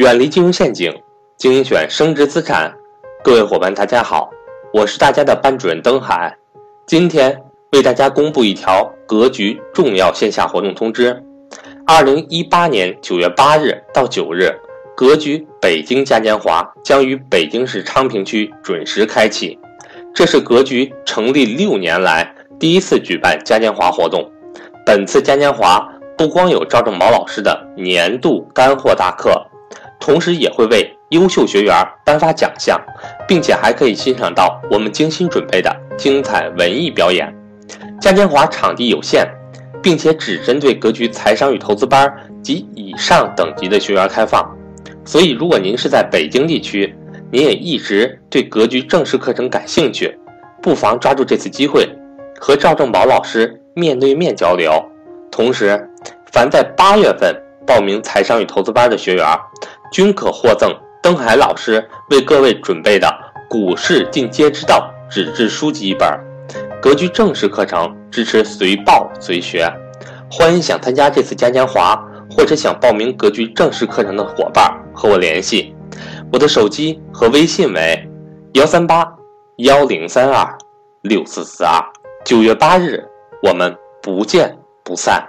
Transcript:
远离金融陷阱，精选升值资产。各位伙伴，大家好，我是大家的班主任登海。今天为大家公布一条格局重要线下活动通知：二零一八年九月八日到九日，格局北京嘉年华将于北京市昌平区准时开启。这是格局成立六年来第一次举办嘉年华活动。本次嘉年华不光有赵正宝老师的年度干货大课。同时也会为优秀学员颁发奖项，并且还可以欣赏到我们精心准备的精彩文艺表演。嘉年华场地有限，并且只针对格局财商与投资班及以上等级的学员开放。所以，如果您是在北京地区，您也一直对格局正式课程感兴趣，不妨抓住这次机会，和赵正宝老师面对面交流。同时，凡在八月份报名财商与投资班的学员。均可获赠登海老师为各位准备的《股市进阶之道》纸质书籍一本。格局正式课程支持随报随学，欢迎想参加这次嘉年华或者想报名格局正式课程的伙伴和我联系。我的手机和微信为幺三八幺零三二六四四二。九月八日，我们不见不散。